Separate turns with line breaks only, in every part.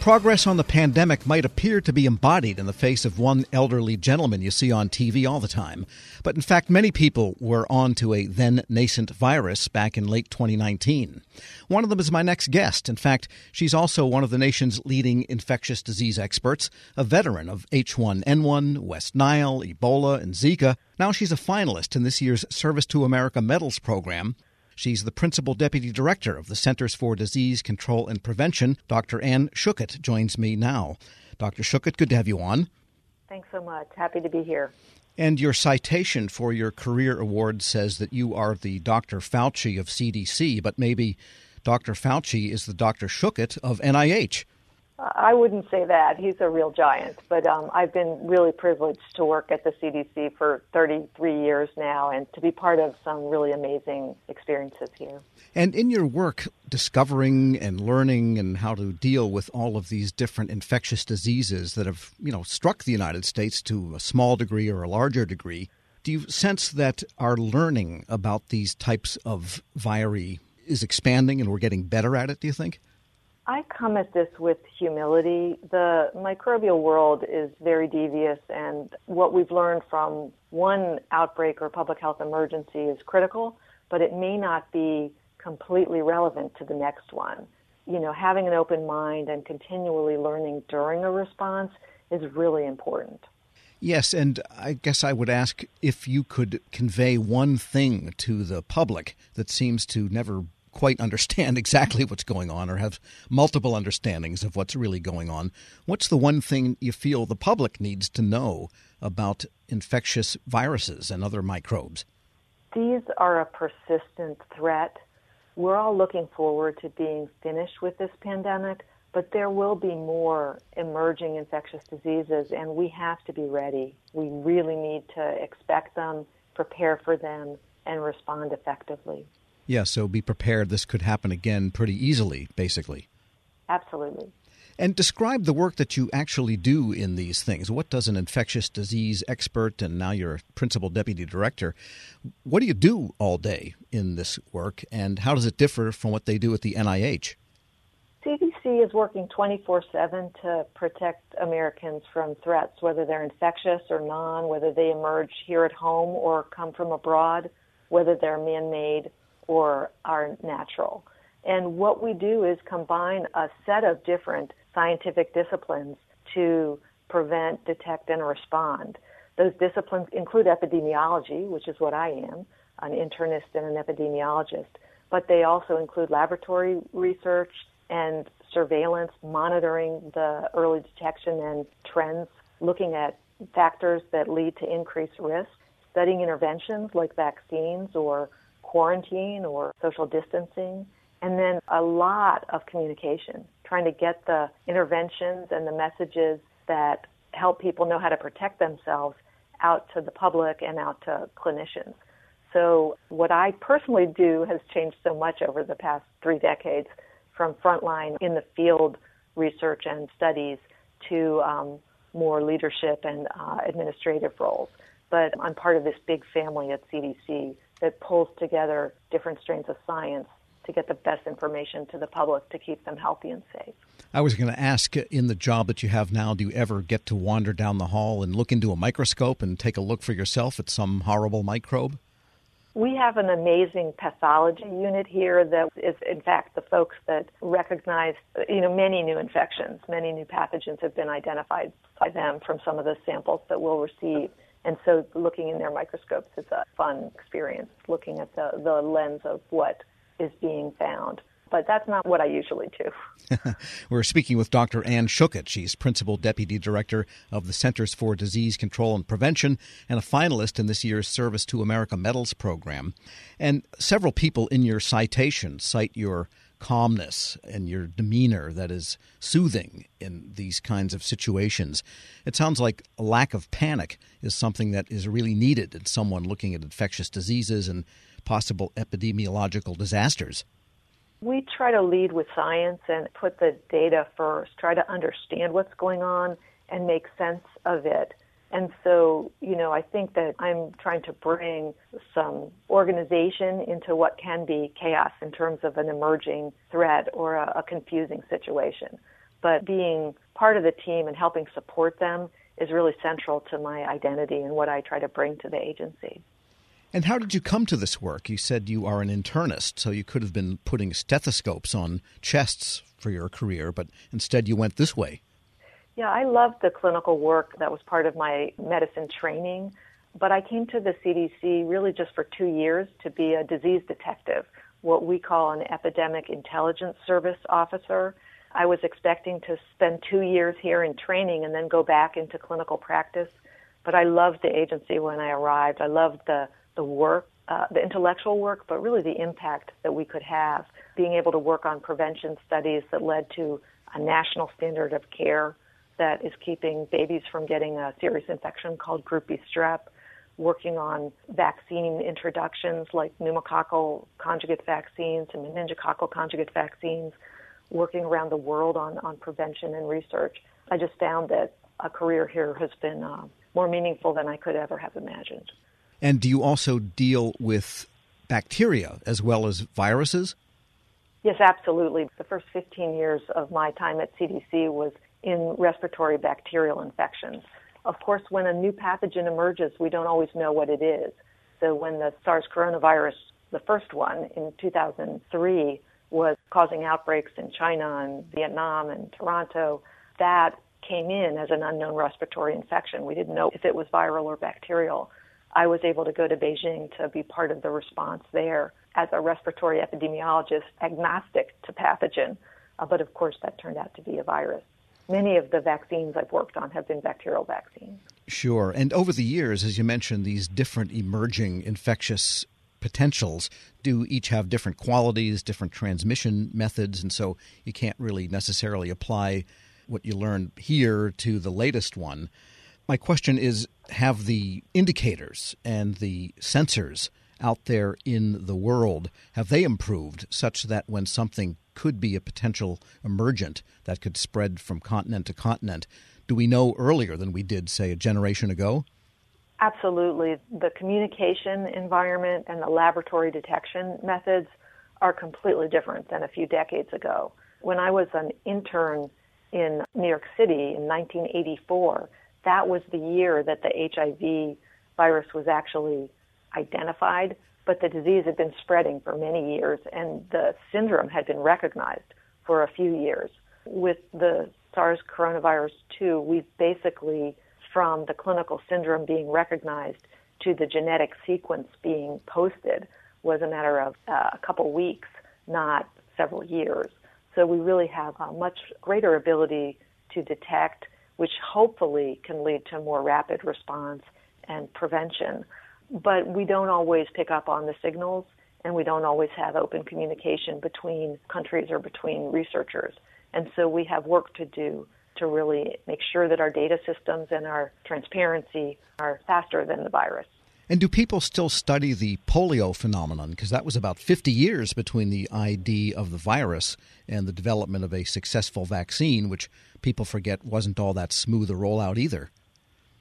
Progress on the pandemic might appear to be embodied in the face of one elderly gentleman you see on TV all the time. But in fact, many people were on to a then nascent virus back in late 2019. One of them is my next guest. In fact, she's also one of the nation's leading infectious disease experts, a veteran of H1N1, West Nile, Ebola, and Zika. Now she's a finalist in this year's Service to America Medals program. She's the principal deputy director of the Centers for Disease Control and Prevention. Dr. Anne Schuchat joins me now. Dr. Schuchat, good to have you on.
Thanks so much. Happy to be here.
And your citation for your career award says that you are the Dr. Fauci of CDC, but maybe Dr. Fauci is the Dr. Schuchat of NIH.
I wouldn't say that. He's a real giant. But um, I've been really privileged to work at the CDC for 33 years now and to be part of some really amazing experiences here.
And in your work, discovering and learning and how to deal with all of these different infectious diseases that have, you know, struck the United States to a small degree or a larger degree, do you sense that our learning about these types of viri is expanding and we're getting better at it, do you think?
I come at this with humility. The microbial world is very devious, and what we've learned from one outbreak or public health emergency is critical, but it may not be completely relevant to the next one. You know, having an open mind and continually learning during a response is really important.
Yes, and I guess I would ask if you could convey one thing to the public that seems to never quite understand exactly what's going on or have multiple understandings of what's really going on, what's the one thing you feel the public needs to know about infectious viruses and other microbes?
These are a persistent threat. We're all looking forward to being finished with this pandemic, but there will be more emerging infectious diseases, and we have to be ready. We really need to expect them, prepare for them, and respond effectively.
Yeah, so be prepared. This could happen again pretty easily, basically.
Absolutely.
And describe the work that you actually do in these things. What does an infectious disease expert, and now you're a principal deputy director, what do you do all day in this work, and how does it differ from what they do at the NIH?
CDC is working 24 7 to protect Americans from threats, whether they're infectious or non, whether they emerge here at home or come from abroad, whether they're man made or are natural. And what we do is combine a set of different scientific disciplines to prevent, detect, and respond. Those disciplines include epidemiology, which is what I am, an internist and an epidemiologist, but they also include laboratory research and surveillance, monitoring the early detection and trends, looking at factors that lead to increased risk, studying interventions like vaccines or quarantine or social distancing, and then a lot of communication, trying to get the interventions and the messages that help people know how to protect themselves out to the public and out to clinicians. So, what I personally do has changed so much over the past three decades from frontline in the field research and studies to um, more leadership and uh, administrative roles. But I'm part of this big family at CDC that pulls together different strains of science to get the best information to the public to keep them healthy and safe.
I was going to ask uh, in the job that you have now, do you ever get to wander down the hall and look into a microscope and take a look for yourself at some horrible microbe?
We have an amazing pathology unit here that is, in fact, the folks that recognize, you know, many new infections, many new pathogens have been identified by them from some of the samples that we'll receive. And so looking in their microscopes is a fun experience, looking at the, the lens of what is being found. But that's not what I usually do.
We're speaking with Dr. Anne Schuchat. She's Principal Deputy Director of the Centers for Disease Control and Prevention and a finalist in this year's Service to America Medals program. And several people in your citation cite your calmness and your demeanor that is soothing in these kinds of situations. It sounds like a lack of panic is something that is really needed in someone looking at infectious diseases and possible epidemiological disasters.
We try to lead with science and put the data first, try to understand what's going on and make sense of it and so, you know, I think that I'm trying to bring some organization into what can be chaos in terms of an emerging threat or a, a confusing situation. but being part of the team and helping support them is really central to my identity and what I try to bring to the agency.
And how did you come to this work? You said you are an internist, so you could have been putting stethoscopes on chests for your career, but instead you went this way.
Yeah, I loved the clinical work that was part of my medicine training, but I came to the CDC really just for two years to be a disease detective, what we call an epidemic intelligence service officer. I was expecting to spend two years here in training and then go back into clinical practice. But I loved the agency when I arrived. I loved the, the work, uh, the intellectual work, but really the impact that we could have. Being able to work on prevention studies that led to a national standard of care that is keeping babies from getting a serious infection called group B strep, working on vaccine introductions like pneumococcal conjugate vaccines and meningococcal conjugate vaccines, working around the world on, on prevention and research. I just found that a career here has been uh, more meaningful than I could ever have imagined.
And do you also deal with bacteria as well as viruses?
Yes, absolutely. The first 15 years of my time at CDC was in respiratory bacterial infections. Of course, when a new pathogen emerges, we don't always know what it is. So when the SARS coronavirus, the first one in 2003, was causing outbreaks in China and Vietnam and Toronto, that came in as an unknown respiratory infection. We didn't know if it was viral or bacterial. I was able to go to Beijing to be part of the response there as a respiratory epidemiologist, agnostic to pathogen. Uh, but of course, that turned out to be a virus. Many of the vaccines I've worked on have been bacterial vaccines.
Sure. And over the years, as you mentioned, these different emerging infectious potentials do each have different qualities, different transmission methods, and so you can't really necessarily apply what you learned here to the latest one. My question is have the indicators and the sensors out there in the world have they improved such that when something could be a potential emergent that could spread from continent to continent do we know earlier than we did say a generation ago
Absolutely. The communication environment and the laboratory detection methods are completely different than a few decades ago. When I was an intern in New York City in 1984, that was the year that the HIV virus was actually identified, but the disease had been spreading for many years and the syndrome had been recognized for a few years. With the SARS coronavirus 2, we've basically from the clinical syndrome being recognized to the genetic sequence being posted was a matter of uh, a couple weeks, not several years. So we really have a much greater ability to detect, which hopefully can lead to more rapid response and prevention. But we don't always pick up on the signals, and we don't always have open communication between countries or between researchers. And so we have work to do to really make sure that our data systems and our transparency are faster than the virus.
And do people still study the polio phenomenon? Because that was about 50 years between the ID of the virus and the development of a successful vaccine, which people forget wasn't all that smooth a rollout either.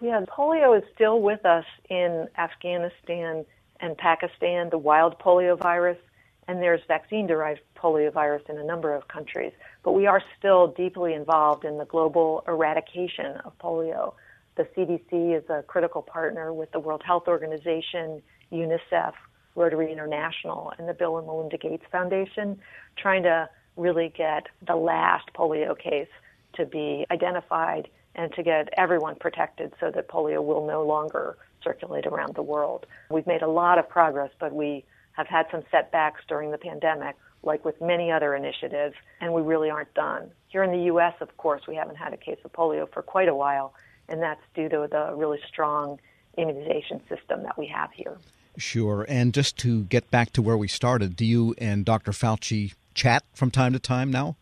Yeah, polio is still with us in Afghanistan and Pakistan, the wild polio virus and there's vaccine derived poliovirus in a number of countries. But we are still deeply involved in the global eradication of polio. The CDC is a critical partner with the World Health Organization, UNICEF, Rotary International, and the Bill and Melinda Gates Foundation, trying to really get the last polio case to be identified and to get everyone protected so that polio will no longer circulate around the world. We've made a lot of progress, but we have had some setbacks during the pandemic, like with many other initiatives, and we really aren't done. Here in the U.S., of course, we haven't had a case of polio for quite a while, and that's due to the really strong immunization system that we have here.
Sure. And just to get back to where we started, do you and Dr. Fauci chat from time to time now?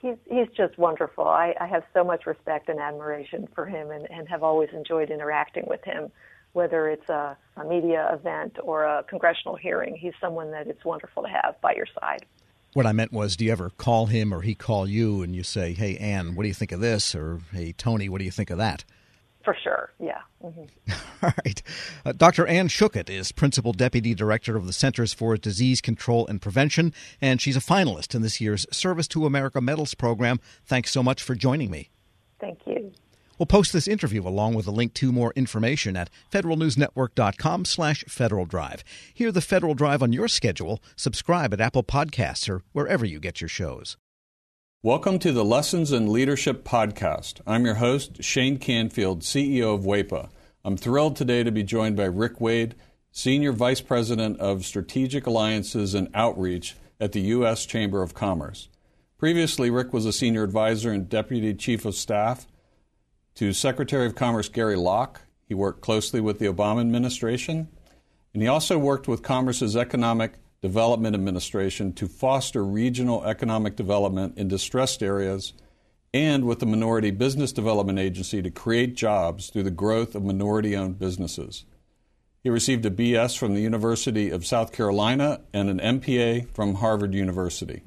He's, he's just wonderful. I, I have so much respect and admiration for him and, and have always enjoyed interacting with him whether it's a, a media event or a congressional hearing. He's someone that it's wonderful to have by your side.
What I meant was, do you ever call him or he call you and you say, hey, Ann, what do you think of this? Or, hey, Tony, what do you think of that?
For sure. Yeah.
Mm-hmm. All right. Uh, Dr. Anne Schuchat is Principal Deputy Director of the Centers for Disease Control and Prevention, and she's a finalist in this year's Service to America Medals program. Thanks so much for joining me.
Thank you.
We'll post this interview along with a link to more information at federalnewsnetwork.com slash Federal Drive. Hear the Federal Drive on your schedule. Subscribe at Apple Podcasts or wherever you get your shows.
Welcome to the Lessons in Leadership podcast. I'm your host, Shane Canfield, CEO of WEPA. I'm thrilled today to be joined by Rick Wade, Senior Vice President of Strategic Alliances and Outreach at the U.S. Chamber of Commerce. Previously, Rick was a Senior Advisor and Deputy Chief of Staff to Secretary of Commerce Gary Locke. He worked closely with the Obama administration, and he also worked with Commerce's Economic Development Administration to foster regional economic development in distressed areas and with the Minority Business Development Agency to create jobs through the growth of minority owned businesses. He received a BS from the University of South Carolina and an MPA from Harvard University.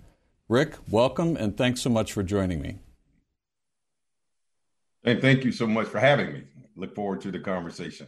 Rick, welcome and thanks so much for joining me.
And thank you so much for having me. Look forward to the conversation.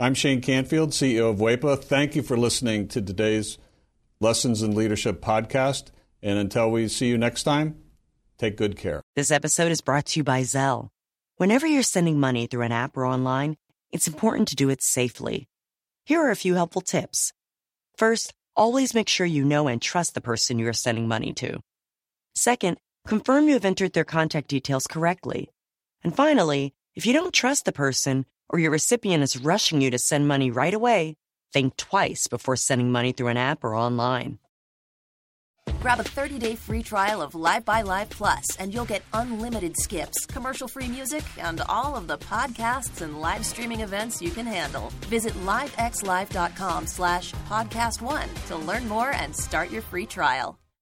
I'm Shane Canfield, CEO of WEPA. Thank you for listening to today's Lessons in Leadership podcast. And until we see you next time, take good care.
This episode is brought to you by Zelle. Whenever you're sending money through an app or online, it's important to do it safely. Here are a few helpful tips. First, always make sure you know and trust the person you are sending money to. Second, confirm you have entered their contact details correctly. And finally, if you don't trust the person or your recipient is rushing you to send money right away, think twice before sending money through an app or online.
Grab a 30-day free trial of Live by Live Plus, and you'll get unlimited skips, commercial-free music, and all of the podcasts and live streaming events you can handle. Visit livexlive.com slash podcast one to learn more and start your free trial.